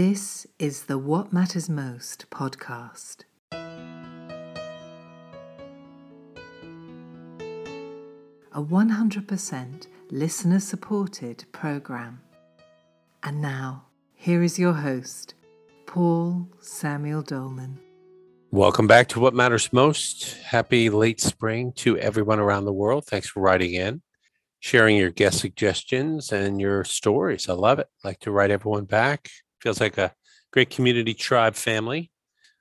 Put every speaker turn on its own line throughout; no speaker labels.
This is the What Matters Most podcast. A 100% listener supported program. And now, here is your host, Paul Samuel Dolman.
Welcome back to What Matters Most. Happy late spring to everyone around the world. Thanks for writing in, sharing your guest suggestions and your stories. I love it. I like to write everyone back. Feels like a great community tribe family.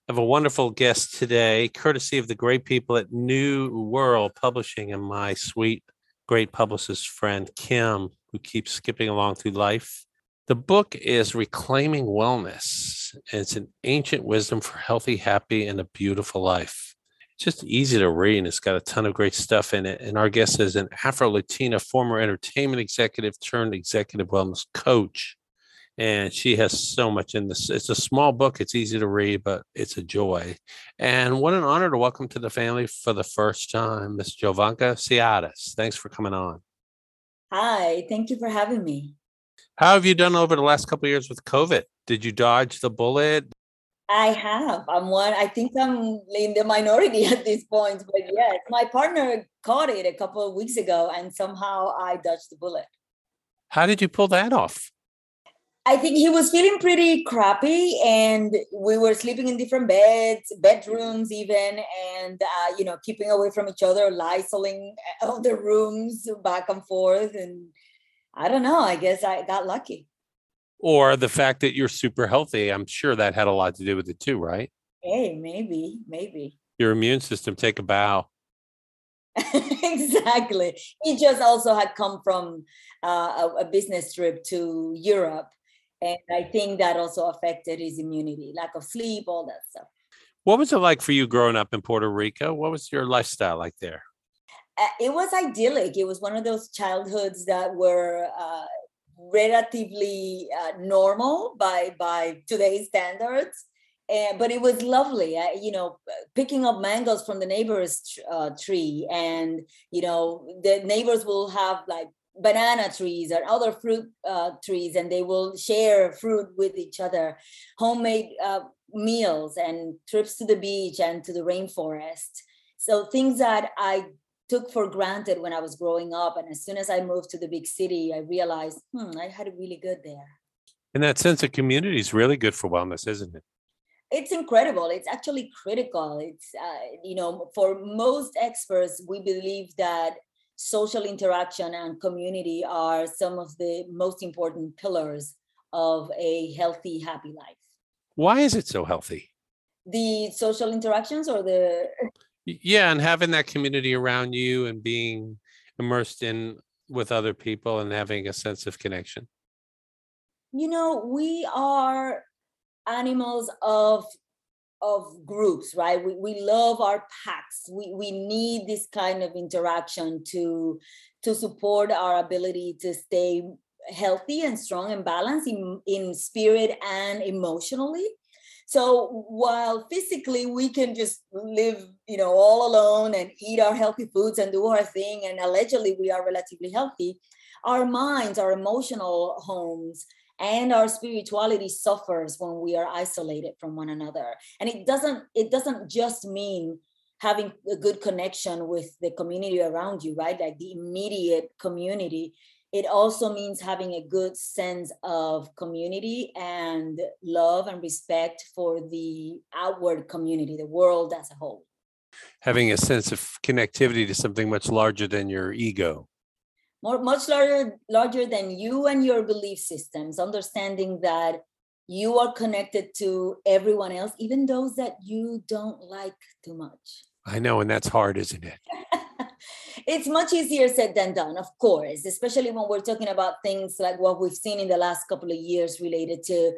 I have a wonderful guest today, courtesy of the great people at New World Publishing and my sweet, great publicist friend, Kim, who keeps skipping along through life. The book is Reclaiming Wellness. It's an ancient wisdom for healthy, happy, and a beautiful life. It's just easy to read and it's got a ton of great stuff in it. And our guest is an Afro Latina former entertainment executive turned executive wellness coach and she has so much in this. It's a small book. It's easy to read, but it's a joy. And what an honor to welcome to the family for the first time, Miss Yovanka Ciares. Thanks for coming on.
Hi, thank you for having me.
How have you done over the last couple years with COVID? Did you dodge the bullet?
I have. I'm one. I think I'm in the minority at this point, but yes, my partner caught it a couple of weeks ago, and somehow I dodged the bullet.
How did you pull that off?
I think he was feeling pretty crappy, and we were sleeping in different beds, bedrooms, even, and uh, you know, keeping away from each other, lysoling all the rooms back and forth, and I don't know. I guess I got lucky.
Or the fact that you're super healthy, I'm sure that had a lot to do with it too, right?
Hey, maybe, maybe.
Your immune system take a bow.
exactly. He just also had come from uh, a, a business trip to Europe and I think that also affected his immunity, lack of sleep, all that stuff.
What was it like for you growing up in Puerto Rico? What was your lifestyle like there?
Uh, it was idyllic. It was one of those childhoods that were uh, relatively uh, normal by by today's standards. And, but it was lovely, uh, you know, picking up mangoes from the neighbor's uh, tree, and you know, the neighbors will have like banana trees or other fruit uh, trees and they will share fruit with each other. Homemade uh, meals and trips to the beach and to the rainforest. So things that i took for granted when i was growing up and as soon as i moved to the big city i realized hmm, i had it really good there.
And that sense of community is really good for wellness isn't it?
It's incredible. It's actually critical. It's uh, you know for most experts we believe that social interaction and community are some of the most important pillars of a healthy, happy life.
Why is it so healthy?
The social interactions or the.
Yeah, and having that community around you and being immersed in with other people and having a sense of connection.
You know, we are animals of of groups right? We, we love our packs. We, we need this kind of interaction to to support our ability to stay healthy and strong and balanced in, in spirit and emotionally. So while physically we can just live you know all alone and eat our healthy foods and do our thing and allegedly we are relatively healthy our minds our emotional homes and our spirituality suffers when we are isolated from one another. And it doesn't it doesn't just mean having a good connection with the community around you right? Like the immediate community. It also means having a good sense of community and love and respect for the outward community the world as a whole.
Having a sense of connectivity to something much larger than your ego
more much larger larger than you and your belief systems understanding that you are connected to everyone else even those that you don't like too much.
I know and that's hard isn't it?
It's much easier said than done of course especially when we're talking about things like what we've seen in the last couple of years related to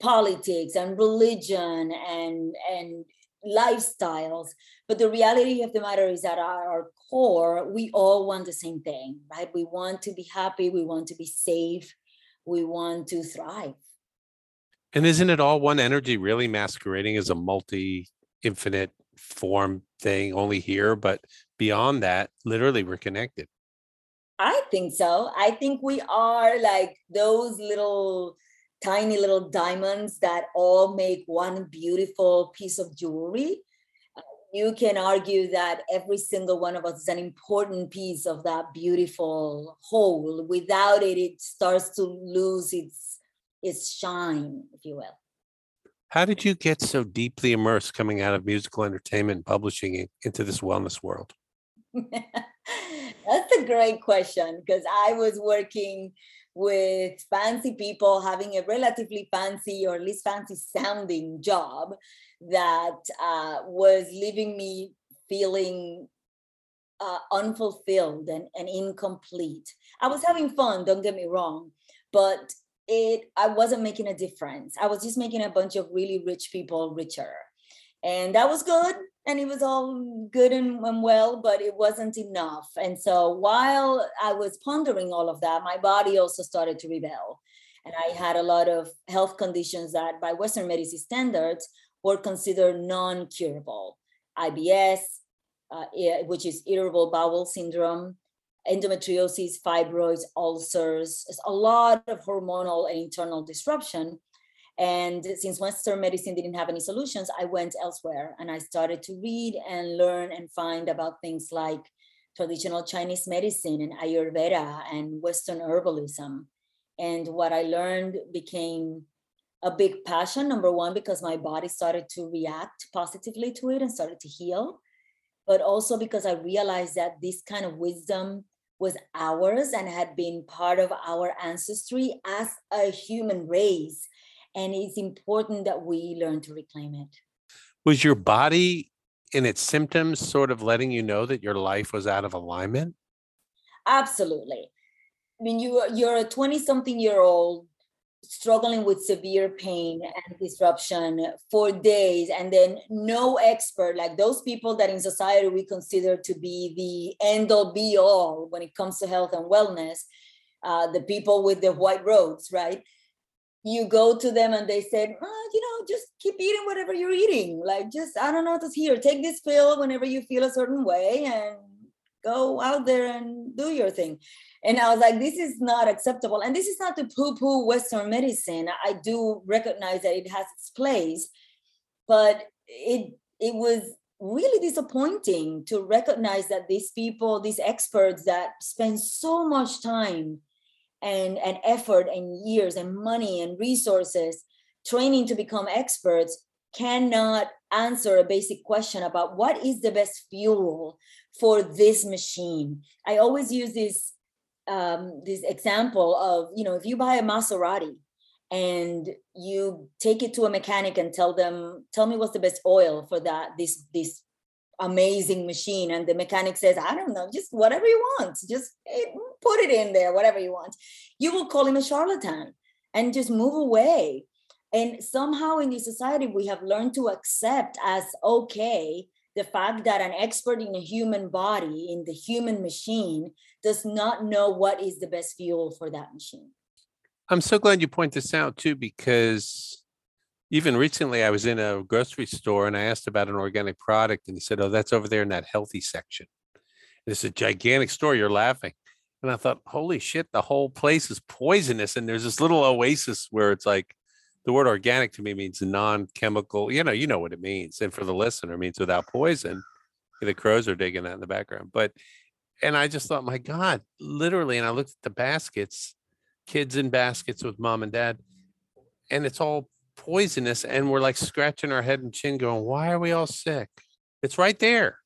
politics and religion and and lifestyles but the reality of the matter is that at our core we all want the same thing right? We want to be happy we want to be safe we want to thrive.
And isn't it all one energy really masquerading as a multi infinite form thing only here but beyond that literally we're connected?
I think so. I think we are like those little tiny little diamonds that all make one beautiful piece of jewelry. Uh, you can argue that every single one of us is an important piece of that beautiful whole. Without it, it starts to lose its its shine, if you will.
How did you get so deeply immersed coming out of musical entertainment publishing into this wellness world?
That's a great question because I was working with fancy people having a relatively fancy or at least fancy sounding job that uh, was leaving me feeling uh, unfulfilled and, and incomplete. I was having fun, don't get me wrong, but it I wasn't making a difference. I was just making a bunch of really rich people richer. And that was good and it was all good and, and, well, but it wasn't enough. And so while I was pondering all of that, my body also started to rebel. And I had a lot of health conditions that, by Western medicine standards, were considered non curable IBS, uh, which is irritable bowel syndrome, endometriosis, fibroids, ulcers, a lot of hormonal and internal disruption. And since Western medicine didn't have any solutions, I went elsewhere and I started to read and learn and find about things like traditional Chinese medicine and Ayurveda and Western herbalism. And what I learned became a big passion, number one, because my body started to react positively to it and started to heal. But also because I realized that this kind of wisdom was ours and had been part of our ancestry as a human race and it's important that we learn to reclaim it.
Was your body in its symptoms sort of letting you know that your life was out of alignment?
Absolutely. I mean, you you're a 20 something year old struggling with severe pain and disruption for days and then no expert like those people that in society we consider to be the end all be all when it comes to health and wellness uh, the people with the white robes right you go to them and they said, oh, you know, just keep eating whatever you're eating. Like, just, I don't know what to here. Take this pill whenever you feel a certain way and go out there and do your thing. And I was like, this is not acceptable. And this is not to poo poo Western medicine. I do recognize that it has its place, but it, it was really disappointing to recognize that these people, these experts that spend so much time and, and effort and years and money and resources training to become experts cannot answer a basic question about what is the best fuel for this machine. I always use this um, this example of you know if you buy a Maserati and you take it to a mechanic and tell them tell me what's the best oil for that this this amazing machine and the mechanic says i don't know just whatever you want just eh, put it in there whatever you want. You will call him a charlatan and just move away. And somehow in this society we have learned to accept as okay the fact that an expert in a human body in the human machine does not know what is the best fuel for that machine.
I'm so glad you point this out too because even recently i was in a grocery store and i asked about an organic product and he said oh that's over there in that healthy section. It's a gigantic store you're laughing. And i thought holy shit the whole place is poisonous and there's this little oasis where it's like the word organic to me means non-chemical you know you know what it means and for the listener means without poison. The crows are digging that in the background. But and i just thought my god literally and i looked at the baskets kids in baskets with mom and dad and it's all poisonous and we're like scratching our head and chin going why are we all sick? It's right there.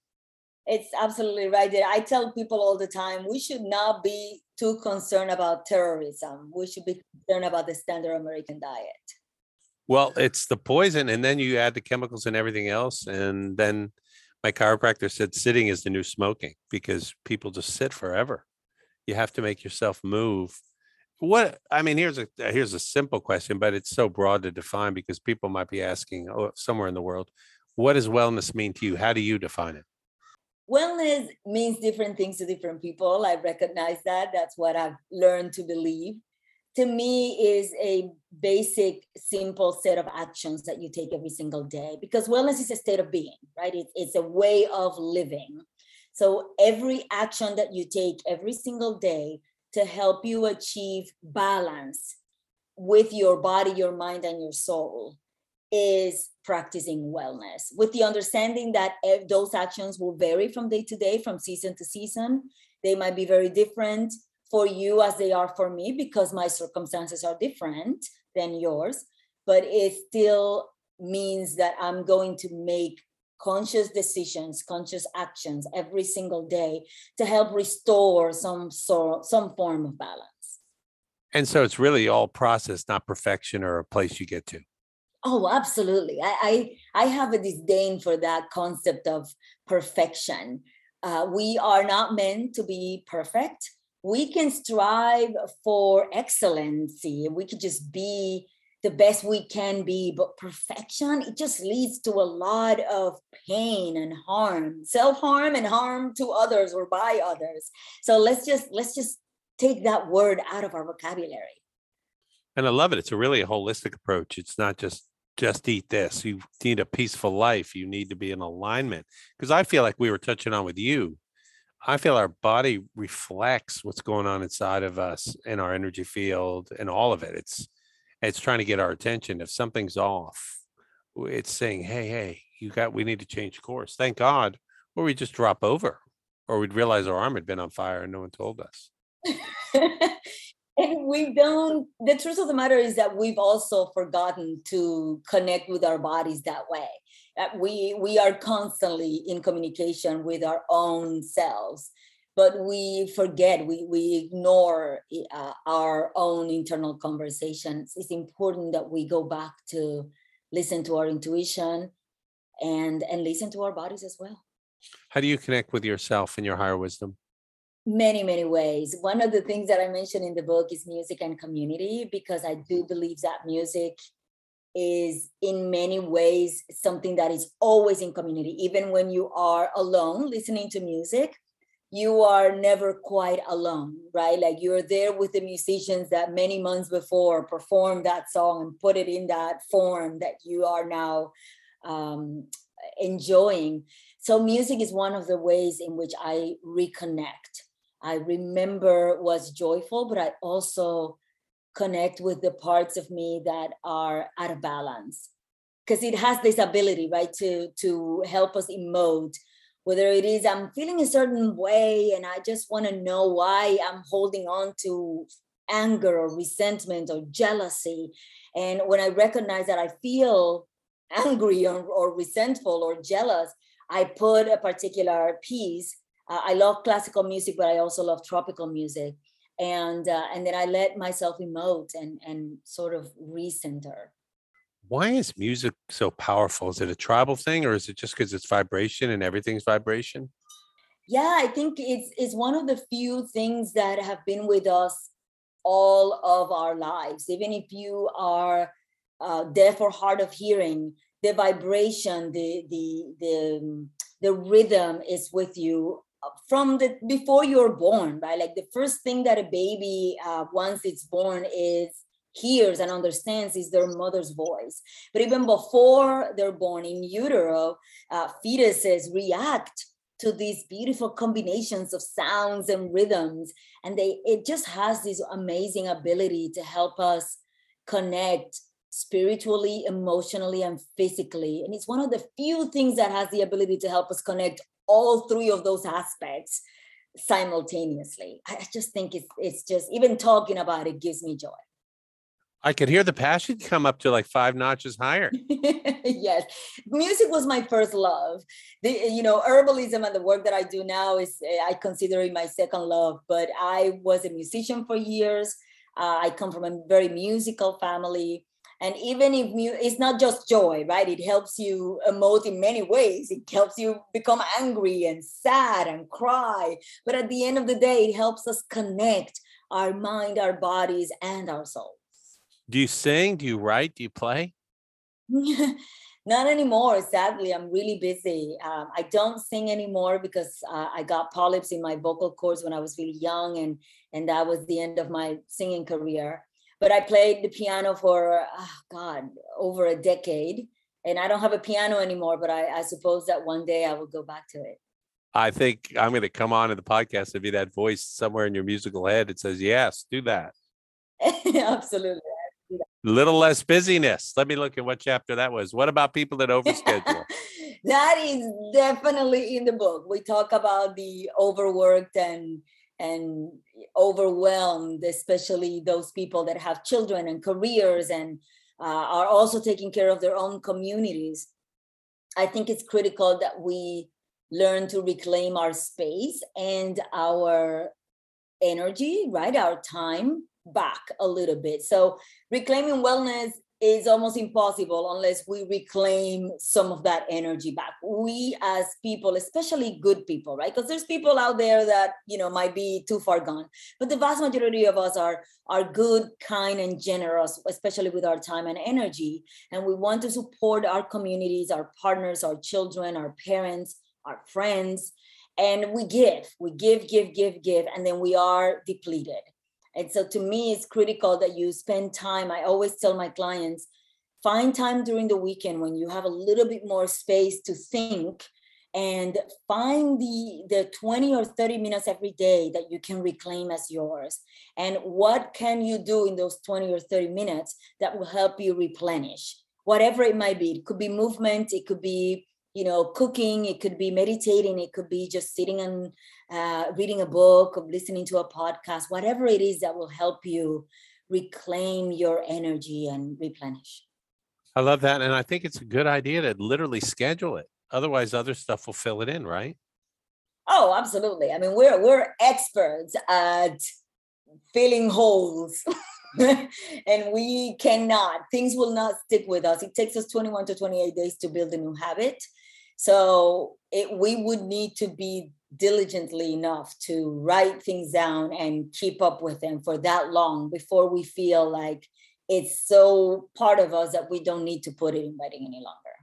It's absolutely right there. I tell people all the time we should not be too concerned about terrorism. We should be concerned about the standard american diet.
Well it's the poison and then you add the chemicals and everything else and then my chiropractor said sitting is the new smoking because people just sit forever. You have to make yourself move what i mean here's a uh, here's a simple question but it's so broad to define because people might be asking oh, somewhere in the world what does wellness mean to you? How do you define it?
Wellness means different things to different people i recognize that that's what i've learned to believe. To me is a basic simple set of actions that you take every single day because wellness is a state of being right? It, it's a way of living. So every action that you take every single day to help you achieve balance with your body, your mind, and your soul is practicing wellness with the understanding that those actions will vary from day to day, from season to season. They might be very different for you as they are for me because my circumstances are different than yours, but it still means that I'm going to make conscious decisions, conscious actions every single day to help restore some sort, some form of balance.
And so it's really all process, not perfection or a place you get to.
Oh, absolutely. I I, I have a disdain for that concept of perfection. Uh, we are not meant to be perfect. We can strive for excellency. We could just be the best we can be but perfection it just leads to a lot of pain and harm. Self-harm and harm to others or by others. So let's just let's just take that word out of our vocabulary.
And i love it. It's a really holistic approach. It's not just just eat this. You need a peaceful life. You need to be in alignment. Because i feel like we were touching on with you. I feel our body reflects what's going on inside of us in our energy field and all of it. It's it's trying to get our attention. If something's off, it's saying, "Hey, hey, you got. We need to change course." Thank God, or we just drop over, or we'd realize our arm had been on fire and no one told us.
and we don't. The truth of the matter is that we've also forgotten to connect with our bodies that way. That we we are constantly in communication with our own selves but we forget we, we ignore uh, our own internal conversations. It's important that we go back to listen to our intuition and and listen to our bodies as well.
How do you connect with yourself and your higher wisdom?
Many many ways. One of the things that i mentioned in the book is music and community because i do believe that music is in many ways something that is always in community. Even when you are alone listening to music you are never quite alone, right? Like you're there with the musicians that many months before performed that song and put it in that form that you are now um, enjoying. So, music is one of the ways in which I reconnect. I remember was joyful, but I also connect with the parts of me that are out of balance because it has this ability, right, to to help us emote whether it is I'm feeling a certain way and I just want to know why I'm holding on to anger or resentment or jealousy. And when I recognize that I feel angry or, or resentful or jealous, I put a particular piece. Uh, I love classical music, but I also love tropical music. And uh, and then I let myself emote and and sort of recenter
why is music so powerful? Is it a tribal thing or is it just because it's vibration and everything's vibration?
Yeah, I think it's it's one of the few things that have been with us all of our lives. Even if you are uh, deaf or hard of hearing, the vibration, the the the the rhythm is with you uh, from the before you're born, right? Like the first thing that a baby uh, once it's born is hears and understands is their mother's voice. But even before they're born in utero, uh, fetuses react to these beautiful combinations of sounds and rhythms, and they it just has this amazing ability to help us connect spiritually, emotionally, and physically. And it's one of the few things that has the ability to help us connect all three of those aspects simultaneously. I just think it's it's just even talking about it gives me joy.
I could hear the passion come up to like five notches higher.
yes, music was my first love. The you know herbalism and the work that I do now is eh, I consider it my second love. But I was a musician for years. Uh, I come from a very musical family, and even if mu- it's not just joy, right? It helps you emote in many ways. It helps you become angry and sad and cry. But at the end of the day, it helps us connect our mind, our bodies, and our soul.
Do you sing? Do you write? Do you play?
Not anymore. Sadly, I'm really busy. Um, I don't sing anymore because uh, I got polyps in my vocal cords when I was really young, and and that was the end of my singing career. But I played the piano for oh God over a decade, and I don't have a piano anymore. But I, I suppose that one day I will go back to it.
I think I'm going to come on to the podcast and be that voice somewhere in your musical head that says, "Yes, do that."
Absolutely
Little less busyness. Let me look at what chapter that was. What about people that overschedule?
that is definitely in the book. We talk about the overworked and and overwhelmed, especially those people that have children and careers and uh, are also taking care of their own communities. I think it's critical that we learn to reclaim our space and our energy, right? Our time back a little bit. So reclaiming wellness is almost impossible unless we reclaim some of that energy back. We as people, especially good people, right? Because there's people out there that, you know, might be too far gone. But the vast majority of us are are good, kind and generous, especially with our time and energy. And we want to support our communities, our partners, our children, our parents, our friends, and we give, we give, give, give, give, and then we are depleted. And so to me, it's critical that you spend time. I always tell my clients, find time during the weekend when you have a little bit more space to think and find the the 20 or 30 minutes every day that you can reclaim as yours and what can you do in those 20 or 30 minutes that will help you replenish whatever it might be it could be movement it could be you know cooking it could be meditating it could be just sitting and uh, reading a book or listening to a podcast whatever it is that will help you reclaim your energy and replenish.
I love that and i think it's a good idea to literally schedule it otherwise other stuff will fill it in right?
Oh absolutely. I mean we're we're experts at filling holes and we cannot things will not stick with us. It takes us 21 to 28 days to build a new habit so it, we would need to be diligently enough to write things down and keep up with them for that long before we feel like it's so part of us that we don't need to put it in writing any longer.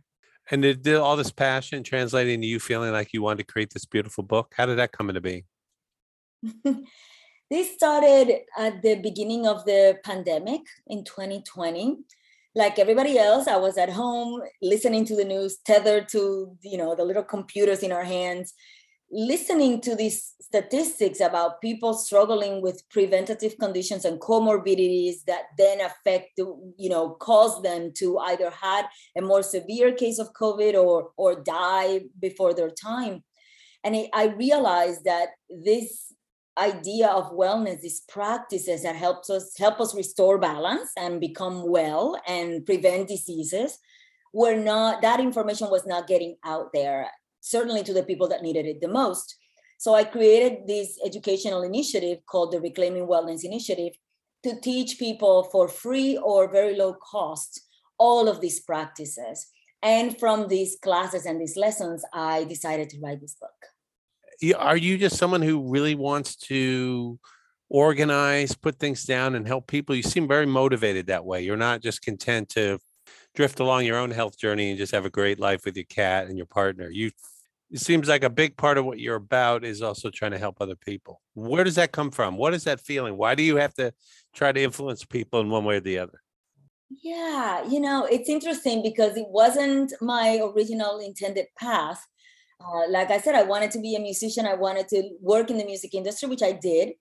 And did, did all this passion translate into you feeling like you wanted to create this beautiful book? How did that come into being?
this started at the beginning of the pandemic in 2020 like everybody else i was at home listening to the news tethered to you know the little computers in our hands listening to these statistics about people struggling with preventative conditions and comorbidities that then affect you know cause them to either had a more severe case of covid or or die before their time. And i realized that this idea of wellness these practices that helps us help us restore balance and become well and prevent diseases were not that information was not getting out there certainly to the people that needed it the most. So i created this educational initiative called the reclaiming wellness initiative to teach people for free or very low cost all of these practices. And from these classes and these lessons i decided to write this book
are you just someone who really wants to organize, put things down, and help people? You seem very motivated that way. You're not just content to drift along your own health journey and just have a great life with your cat and your partner. You it seems like a big part of what you're about is also trying to help other people. Where does that come from? What is that feeling? Why do you have to try to influence people in one way or the other?
Yeah, you know, it's interesting because it wasn't my original intended path. Uh, like I said, I wanted to be a musician. I wanted to work in the music industry, which I did.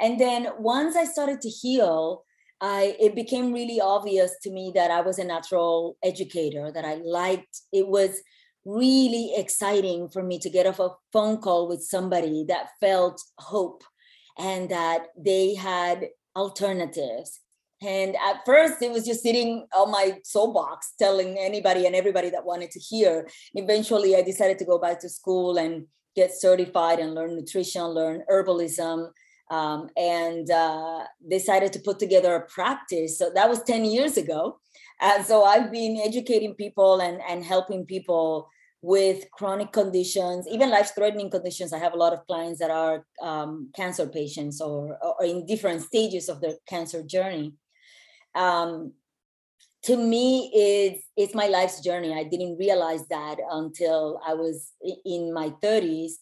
And then once I started to heal, I it became really obvious to me that I was a natural educator. That I liked it was really exciting for me to get off a phone call with somebody that felt hope and that they had alternatives and at first, it was just sitting on my soapbox, telling anybody and everybody that wanted to hear. Eventually, I decided to go back to school and get certified and learn nutrition, learn herbalism, um, and uh, decided to put together a practice. So that was 10 years ago. And so I've been educating people and, and helping people with chronic conditions, even life threatening conditions. I have a lot of clients that are um, cancer patients or, or in different stages of their cancer journey um, to me it's it's my life's journey. I didn't realize that until i was in my 30s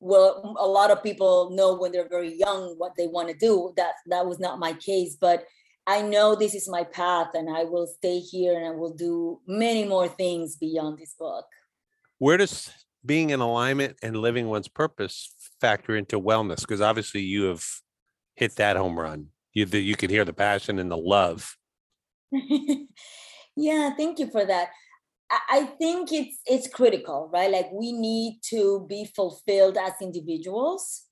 well a lot of people know when they're very young what they want to do. That that was not my case but i know this is my path and i will stay here and i will do many more things beyond this book.
Where does being in alignment and living one's purpose factor into wellness? Because obviously you have hit that home run. You you can hear the passion and the love
yeah, thank you for that. I think it's it's critical, right? Like we need to be fulfilled as individuals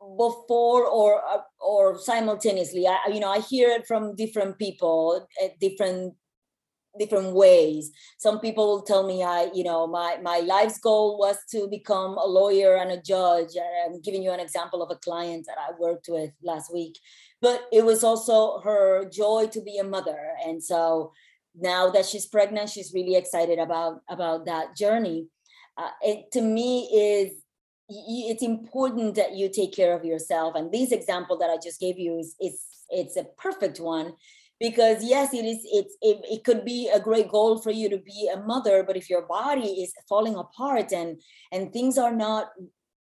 before or uh, or simultaneously. I you know I hear it from different people at different different ways. Some people will tell me I you know my my life's goal was to become a lawyer and a judge. I'm giving you an example of a client that I worked with last week, but it was also her joy to be a mother, and so now that she's pregnant, she's really excited about about that journey. Uh, it to me is it's important that you take care of yourself. And this example that I just gave you is it's it's a perfect one because yes, it is it's it, it could be a great goal for you to be a mother, but if your body is falling apart and and things are not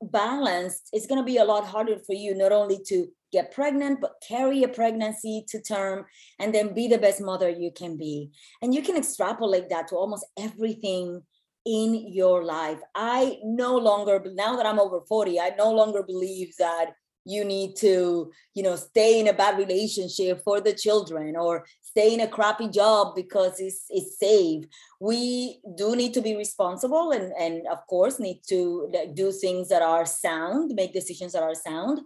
balanced, it's going to be a lot harder for you not only to get pregnant, but carry a pregnancy to term and then be the best mother you can be. And you can extrapolate that to almost everything in your life. I no longer, now that I'm over 40, I no longer believe that you need to, you know, stay in a bad relationship for the children or stay in a crappy job because it's it's safe. We do need to be responsible and and of course need to do things that are sound, make decisions that are sound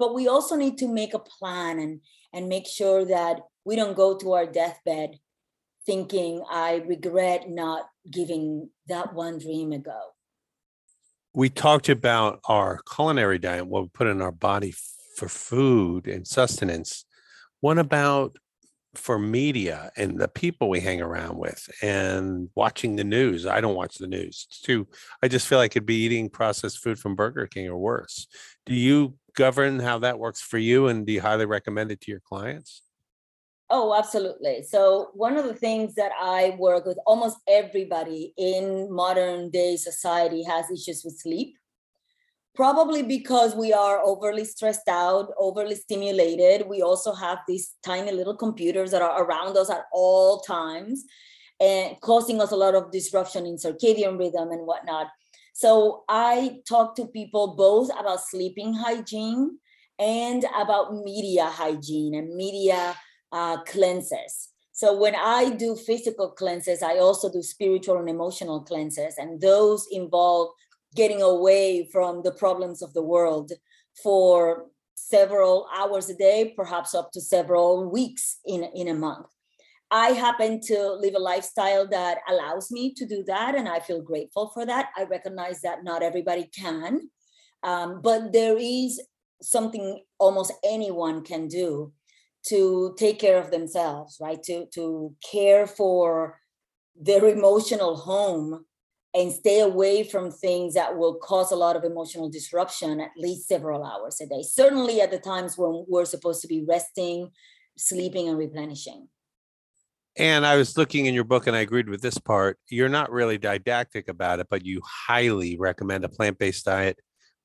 but we also need to make a plan and and make sure that we don't go to our deathbed thinking i regret not giving that one dream ago
we talked about our culinary diet what we put in our body for food and sustenance what about for media and the people we hang around with and watching the news. I don't watch the news. It's too I just feel like I could be eating processed food from Burger King or worse. Do you govern how that works for you and do you highly recommend it to your clients?
Oh, absolutely. So, one of the things that I work with almost everybody in modern day society has issues with sleep probably because we are overly stressed out, overly stimulated. We also have these tiny little computers that are around us at all times and causing us a lot of disruption in circadian rhythm and whatnot. So I talk to people both about sleeping hygiene and about media hygiene and media uh, cleanses. So when I do physical cleanses, I also do spiritual and emotional cleanses, and those involve getting away from the problems of the world for several hours a day, perhaps up to several weeks in, in a month. I happen to live a lifestyle that allows me to do that, and I feel grateful for that. I recognize that not everybody can, um, but there is something almost anyone can do to take care of themselves, right? To to care for their emotional home and stay away from things that will cause a lot of emotional disruption at least several hours a day. Certainly at the times when we're supposed to be resting, sleeping, and replenishing.
And I was looking in your book and I agreed with this part. You're not really didactic about it, but you highly recommend a plant based diet.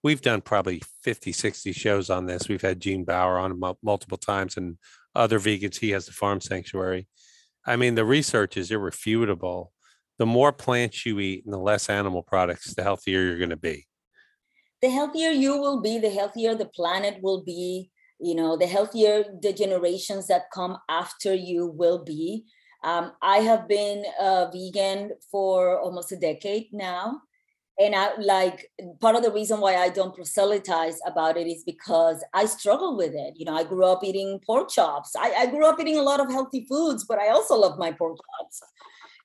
We've done probably 50, 60 shows on this. We've had Gene Baur on multiple times and other vegans. He has the farm sanctuary. I mean, the research is irrefutable the more plants you eat and the less animal products, the healthier you're going to be.
The healthier you will be, the healthier the planet will be, you know, the healthier the generations that come after you will be. Um, I have been a vegan for almost a decade now. And I like part of the reason why I don't proselytize about it is because I struggle with it. You know, I grew up eating pork chops. I, I grew up eating a lot of healthy foods, but I also love my pork chops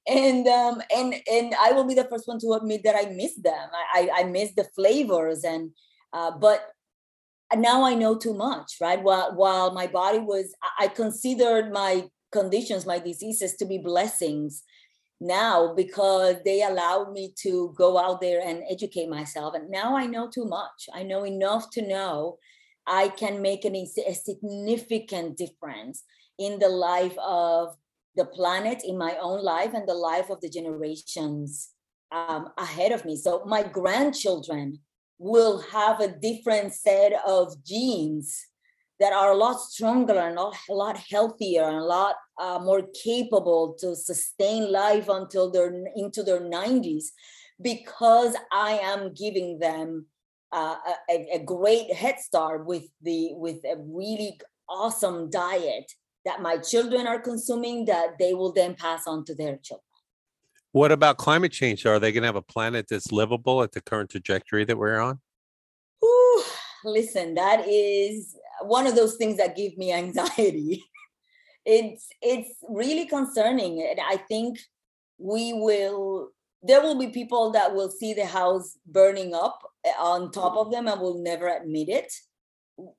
and um and and i will be the first one to admit that i miss them i i miss the flavors and uh but now i know too much right while while my body was i considered my conditions my diseases to be blessings now because they allowed me to go out there and educate myself and now i know too much i know enough to know i can make an, a significant difference in the life of the planet in my own life and the life of the generations um, ahead of me. So my grandchildren will have a different set of genes that are a lot stronger and a lot healthier and a lot uh, more capable to sustain life until they're into their 90s because I am giving them uh, a, a great head start with the with a really awesome diet that my children are consuming that they will then pass on to their children.
What about climate change? Are they going to have a planet that's livable at the current trajectory that we're on?
Ooh, listen, that is one of those things that give me anxiety. it's it's really concerning, and I think we will. There will be people that will see the house burning up eh, on top of them and will never admit it.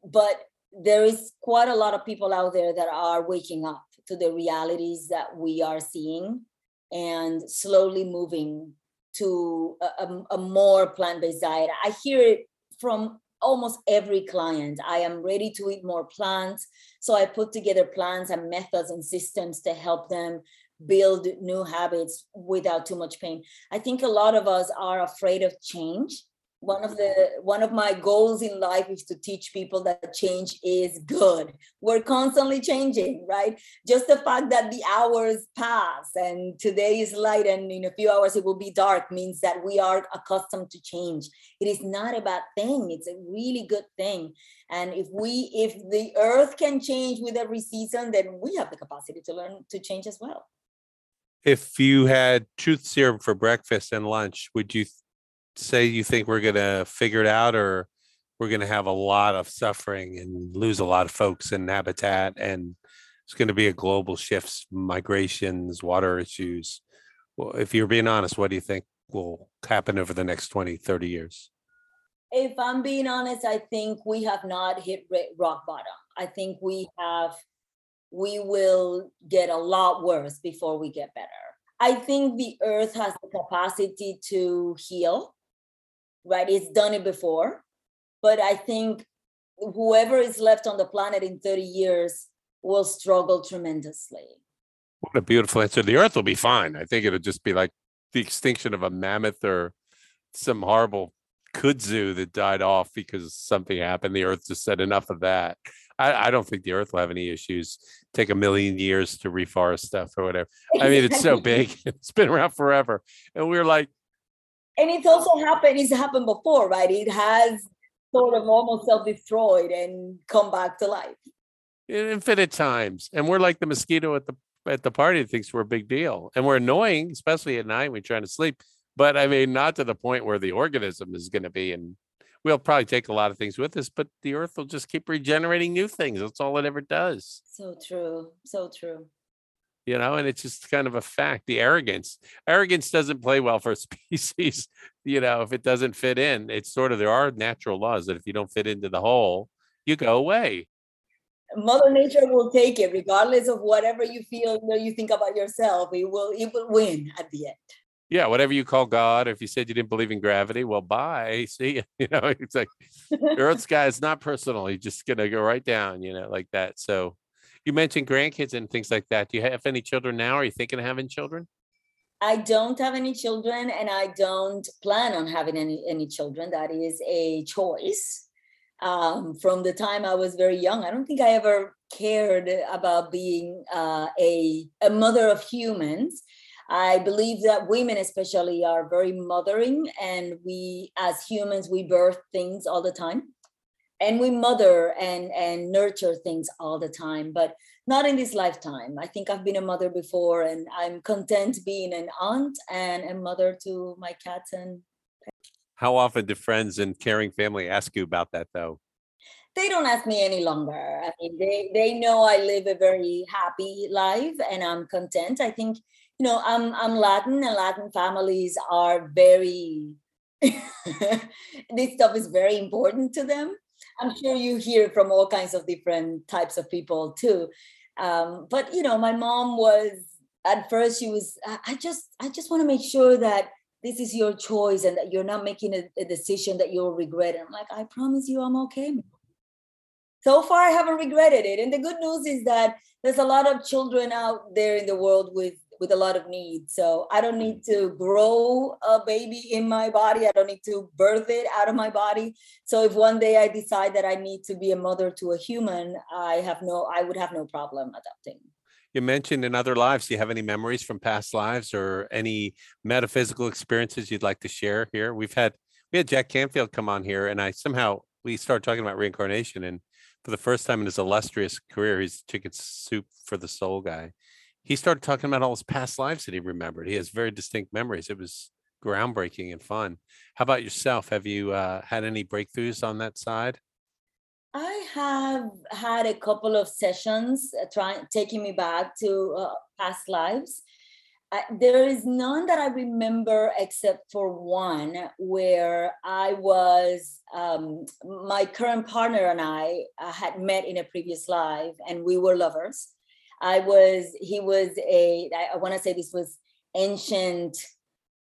But there is quite a lot of people out there that are waking up to the realities that we are seeing and slowly moving to a, a, a more plant-based diet. I hear it from almost every client. I am ready to eat more plants. So I put together plans and methods and systems to help them build new habits without too much pain. I think a lot of us are afraid of change one of the one of my goals in life is to teach people that change is good. We're constantly changing right? Just the fact that the hours pass and today is light and in a few hours it will be dark means that we are accustomed to change. It is not a bad thing it's a really good thing. And if we if the earth can change with every season then we have the capacity to learn to change as well.
If you had truth serum for breakfast and lunch would you say you think we're going to figure it out or we're going to have a lot of suffering and lose a lot of folks in habitat and it's going to be a global shifts migrations water issues. Well if you're being honest what do you think will happen over the next 20 30 years?
If i'm being honest i think we have not hit rock bottom. I think we have we will get a lot worse before we get better. I think the earth has the capacity to heal right? It's done it before. But I think whoever is left on the planet in 30 years will struggle tremendously.
What a beautiful answer. The earth will be fine. I think it'll just be like the extinction of a mammoth or some horrible kudzu that died off because something happened. The earth just said enough of that. I, I, don't think the earth will have any issues. Take a million years to reforest stuff or whatever. I mean, it's so big. It's been around forever. And we're like,
and it's also happened it's happened before right? It has sort of almost self-destroyed and come back to life.
Infinite times. And we're like the mosquito at the at the party that thinks we're a big deal. And we're annoying especially at night when we're trying to sleep. But i mean not to the point where the organism is going to be and we'll probably take a lot of things with us but the earth will just keep regenerating new things. That's all it ever does.
So true. So true
you know and it's just kind of a fact the arrogance arrogance doesn't play well for a species you know if it doesn't fit in it's sort of there are natural laws that if you don't fit into the hole you go away.
Mother nature will take it regardless of whatever you feel you think about yourself it will it will win at the end.
Yeah whatever you call god if you said you didn't believe in gravity well bye see you know it's like Earth's earth sky is not personal you're just gonna go right down you know like that so you mentioned grandkids and things like that. Do you have any children now? Are you thinking of having children?
I don't have any children and I don't plan on having any, any children. That is a choice. Um, from the time I was very young, I don't think I ever cared about being uh, a, a mother of humans. I believe that women, especially, are very mothering, and we, as humans, we birth things all the time and we mother and and nurture things all the time but not in this lifetime. I think i've been a mother before and i'm content being an aunt and a mother to my cats and
how often do friends and caring family ask you about that though?
They don't ask me any longer. I mean they they know i live a very happy life and i'm content. I think you know i'm i'm latin and latin families are very this stuff is very important to them I'm sure you hear from all kinds of different types of people too. Um, but you know, my mom was at first she was. I just I just want to make sure that this is your choice and that you're not making a, a decision that you'll regret. And I'm like, I promise you, I'm okay. So far, I haven't regretted it. And the good news is that there's a lot of children out there in the world with with a lot of needs. So I don't need mm. to grow a baby in my body. I don't need to birth it out of my body. So if one day I decide that I need to be a mother to a human, I have no, I would have no problem adopting.
You mentioned in other lives. Do you have any memories from past lives or any metaphysical experiences you'd like to share here? We've had we had Jack Canfield come on here, and I somehow we started talking about reincarnation, and for the first time in his illustrious career, he's chicken soup for the soul guy. He started talking about all his past lives that he remembered. He has very distinct memories. It was groundbreaking and fun. How about yourself? Have you uh, had any breakthroughs on that side?
I have had a couple of sessions uh, trying taking me back to uh, past lives. Uh, there is none that I remember except for one where I was um, my current partner and I uh, had met in a previous life and we were lovers. I was he was a I, I want to say this was ancient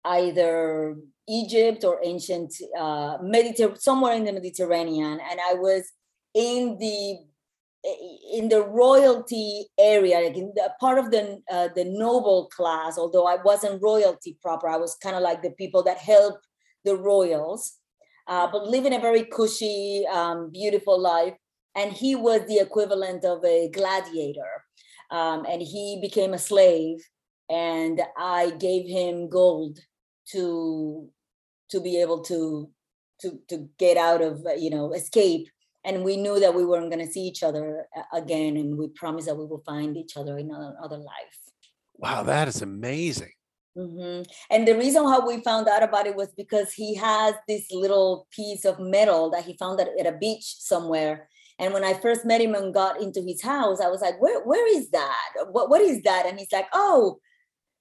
either Egypt or ancient uh, Mediterranean somewhere in the Mediterranean and I was in the in the royalty area, like in the part of the uh, the noble class. Although I wasn't royalty proper, I was kind of like the people that help the royals, uh, but living a very cushy, um, beautiful life. And he was the equivalent of a gladiator, um, and he became a slave. And I gave him gold to to be able to to to get out of you know escape and we knew that we weren't going to see each other again and we promised that we will find each other in another life
wow that is amazing
mm-hmm. and the reason how we found out about it was because he has this little piece of metal that he found at, at a beach somewhere and when I first met him and got into his house, I was like, "Where, where is that? What, what is that?" And he's like, "Oh,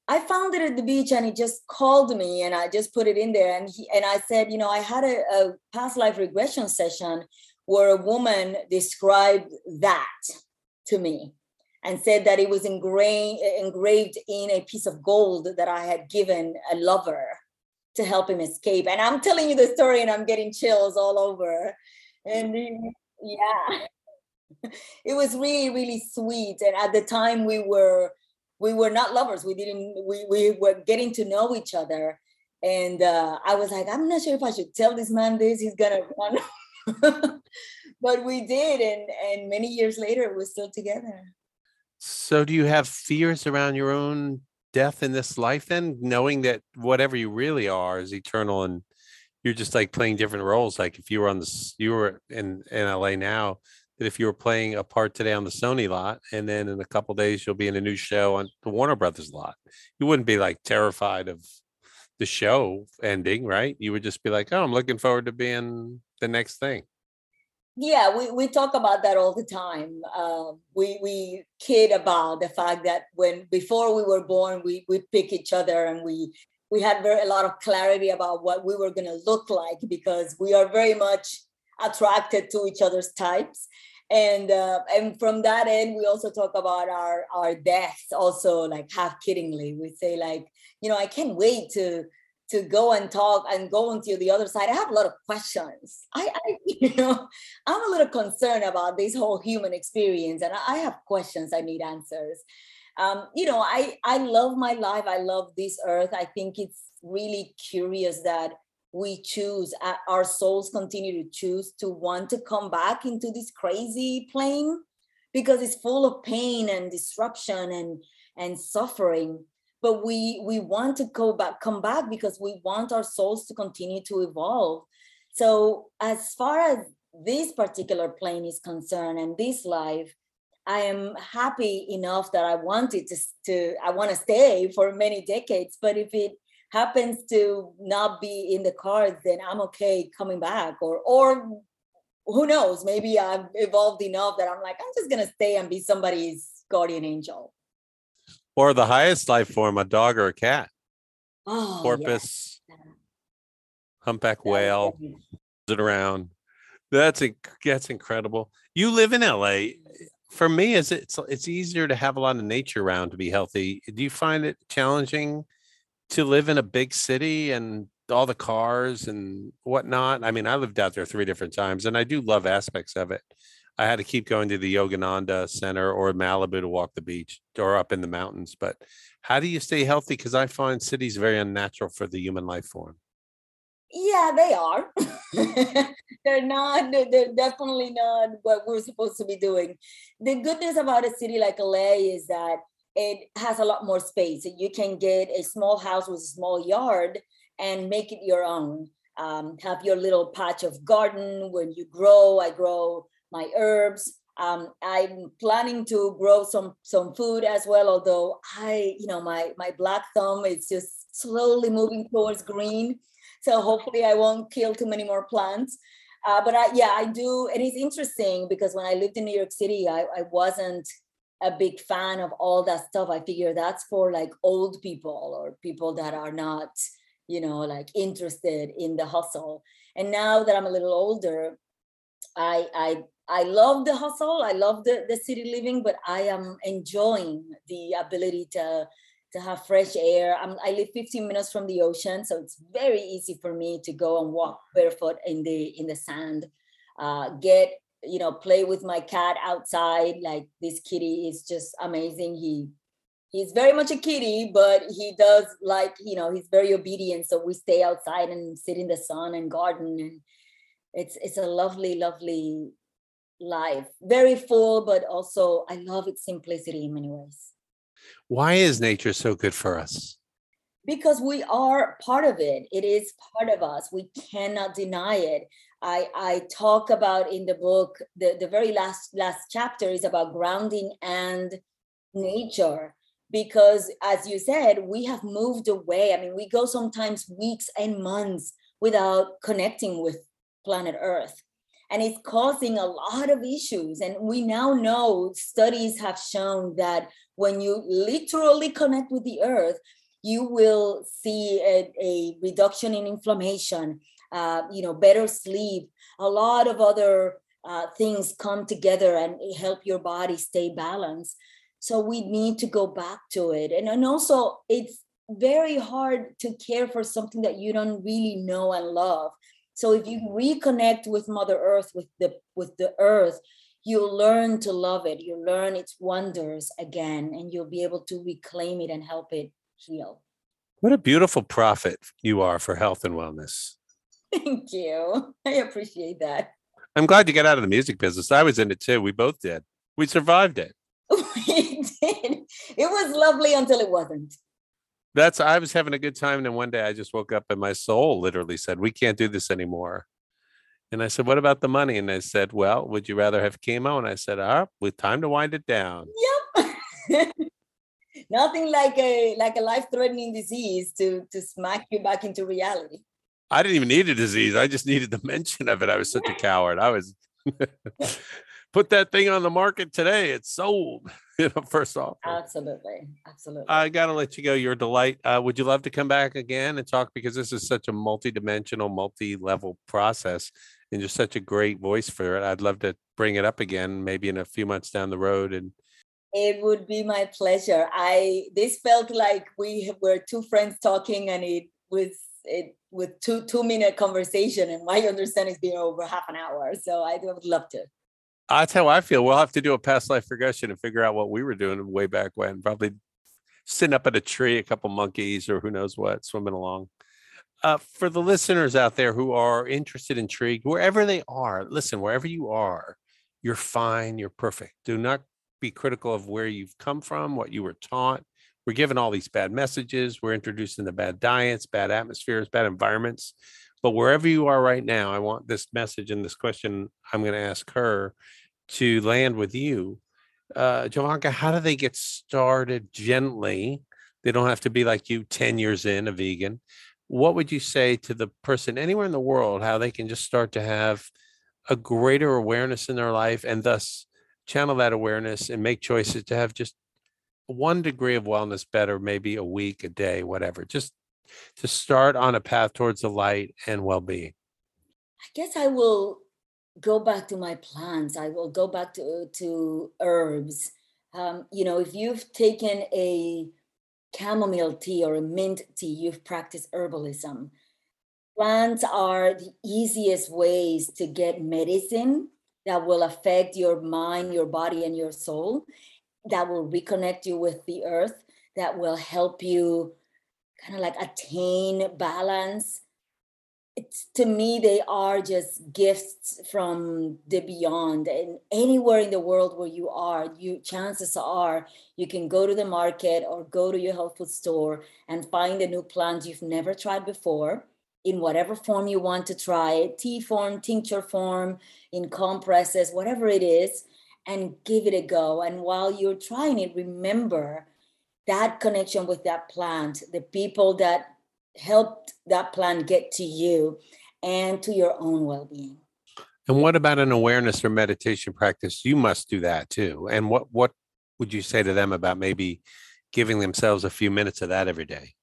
I found it at the beach, and he just called me, and I just put it in there." And he and I said, "You know, I had a, a past life regression session where a woman described that to me and said that it was engraved engraved in a piece of gold that I had given a lover to help him escape. And I'm telling you the story and I'm getting chills all over. And yeah, it was really, really sweet. And at the time we were we were not lovers. We didn't we we were getting to know each other. And uh, I was like, I'm not sure if I should tell this man this. He's gonna run but we did, and and many years later, we're still together.
So, do you have fears around your own death in this life? Then, knowing that whatever you really are is eternal, and you're just like playing different roles. Like if you were on this, you were in in LA now. That if you were playing a part today on the Sony lot, and then in a couple days you'll be in a new show on the Warner Brothers lot, you wouldn't be like terrified of the show ending, right? You would just be like, "Oh, I'm looking forward to being the next thing
yeah we, we talk about that all the time uh, we we kid about the fact that when before we were born we we pick each other and we we had very a lot of clarity about what we were going to look like because we are very much attracted to each other's types and uh, and from that end we also talk about our our deaths also like half kiddingly we say like you know i can't wait to to go and talk and go into the other side. I have a lot of questions. I, I you know, I'm a little concerned about this whole human experience, and I have questions. I need answers. Um, you know, I I love my life. I love this earth. I think it's really curious that we choose our souls continue to choose to want to come back into this crazy plane because it's full of pain and disruption and and suffering but we we want to go back come back because we want our souls to continue to evolve so as far as this particular plane is concerned and this life i am happy enough that i wanted to, to i want to stay for many decades but if it happens to not be in the cards then i'm okay coming back or or who knows maybe i've evolved enough that i'm like i'm just going to stay and be somebody's guardian angel
or the highest life form, a dog or a cat.
Oh,
Porpoise, yes. humpback whale, it around. That's that's incredible. You live in LA. For me, is it's it's easier to have a lot of nature around to be healthy. Do you find it challenging to live in a big city and all the cars and whatnot? I mean, I lived out there three different times, and I do love aspects of it. I had to keep going to the Yogananda Center or Malibu to walk the beach or up in the mountains. But how do you stay healthy? Because I find cities very unnatural for the human life form.
Yeah, they are. they're not, they're definitely not what we're supposed to be doing. The good news about a city like LA is that it has a lot more space. You can get a small house with a small yard and make it your own. Um, have your little patch of garden where you grow. I grow my herbs. Um, I'm planning to grow some some food as well. Although I, you know, my my black thumb is just slowly moving towards green, so hopefully I won't kill too many more plants. Uh, but I, yeah, I do, and it's interesting because when I lived in New York City, I, I wasn't a big fan of all that stuff. I figure that's for like old people or people that are not, you know, like interested in the hustle. And now that I'm a little older, I I I love the hustle. I love the, the city living, but I am enjoying the ability to to have fresh air. I'm, I live 15 minutes from the ocean, so it's very easy for me to go and walk barefoot in the in the sand. Uh, get you know play with my cat outside. Like this kitty is just amazing. He he's very much a kitty, but he does like you know he's very obedient. So we stay outside and sit in the sun and garden, and it's it's a lovely, lovely life. Very full, but also I love its simplicity in many ways.
Why is nature so good for us?
Because we are part of it. It is part of us. We cannot deny it. I, I talk about in the book, the, the very last last chapter is about grounding and nature. Because as you said, we have moved away. I mean, we go sometimes weeks and months without connecting with planet Earth and it's causing a lot of issues. And we now know studies have shown that when you literally connect with the earth, you will see a, a reduction in inflammation, uh, you know, better sleep, a lot of other uh, things come together and help your body stay balanced. So we need to go back to it. And, and also, it's very hard to care for something that you don't really know and love. So if you reconnect with Mother Earth, with the with the earth, you'll learn to love it. You'll learn its wonders again, and you'll be able to reclaim it and help it heal.
What a beautiful prophet you are for health and wellness.
Thank you. I appreciate that.
I'm glad you got out of the music business. I was in it too. We both did. We survived it.
we did. It was lovely until it wasn't
that's I was having a good time, and then one day I just woke up and my soul literally said, "We can't do this anymore." And I said, "What about the money?" And I said, "Well, would you rather have chemo?" And I said, "Ah, with time to wind it down."
Yep. Nothing like a like a life-threatening disease to to smack you back into reality.
I didn't even need a disease. I just needed the mention of it. I was such a coward. I was put that thing on the market today. It's sold. you know, first off.
Absolutely. Absolutely.
I got to let you go. You're a delight. Uh, would you love to come back again and talk? Because this is such a multi-dimensional, multi-level process and you're such a great voice for it. I'd love to bring it up again, maybe in a few months down the road. And
it would be my pleasure. I, this felt like we were two friends talking and it was, it with two two minute conversation and my understanding is being over half an hour so i would love to
that's how I feel. We'll have to do a past life regression and figure out what we were doing way back when. Probably sitting up at a tree, a couple monkeys, or who knows what, swimming along. Uh, for the listeners out there who are interested, intrigued, wherever they are, listen, wherever you are, you're fine, you're perfect. Do not be critical of where you've come from, what you were taught. We're given all these bad messages. We're introduced into bad diets, bad atmospheres, bad environments. But wherever you are right now, I want this message and this question I'm going to ask her to land with you. Uh, Yovanka, how do they get started gently? They don't have to be like you 10 years in, a vegan. What would you say to the person anywhere in the world, how they can just start to have a greater awareness in their life and thus channel that awareness and make choices to have just one degree of wellness better, maybe a week, a day, whatever, just to start on a path towards the light and well being?
I guess I will go back to my plants. I will go back to, to herbs. Um, you know, if you've taken a chamomile tea or a mint tea, you've practiced herbalism. Plants are the easiest ways to get medicine that will affect your mind, your body, and your soul, that will reconnect you with the earth, that will help you kind of like attain balance it's to me they are just gifts from the beyond and anywhere in the world where you are you chances are you can go to the market or go to your health food store and find a new plant you've never tried before in whatever form you want to try it tea form, tincture form, in compresses, whatever it is, and give it a go. And while you're trying it, remember that connection with that plant, the people that helped that plant get to you and to your own well being.
And what about an awareness or meditation practice? You must do that too. And what what would you say to them about maybe giving themselves a few minutes of that every day?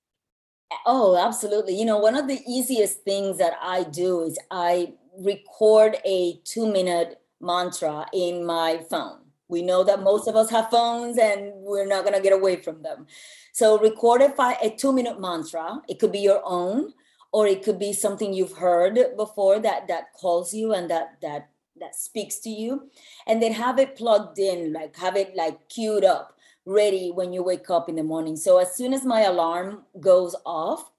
Oh, absolutely. You know, one of the easiest things that I do is I record a two minute mantra in my phone. We know that most of us have phones and we're not going to get away from them. So, record a, five, a two minute mantra. It could be your own, or it could be something you've heard before that that calls you and that that that speaks to you and then have it plugged in like have it like queued up ready when you wake up in the morning. So as soon as my alarm goes off,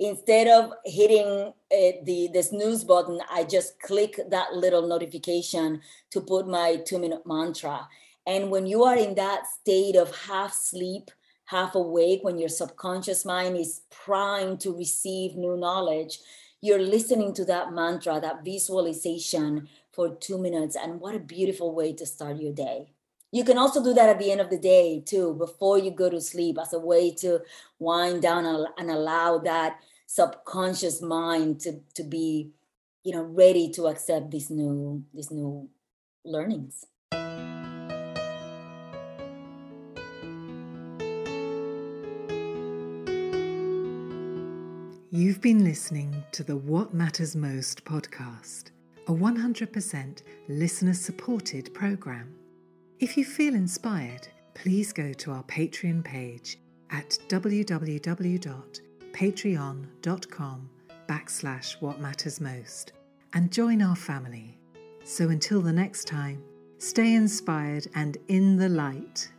instead of hitting uh, the the snooze button, I just click that little notification to put my two minute mantra. And when you are in that state of half sleep, half awake, when your subconscious mind is primed to receive new knowledge, you're listening to that mantra, that visualization for two minutes. And what a beautiful way to start your day you can also do that at the end of the day too before you go to sleep as a way to wind down and allow that subconscious mind to to be you know ready to accept these new these new learnings
You've been listening to the What Matters Most podcast, a 100% listener supported program. If you feel inspired, please go to our Patreon page at www.patreon.com backslash what matters most and join our family. So until the next time, stay inspired and in the light.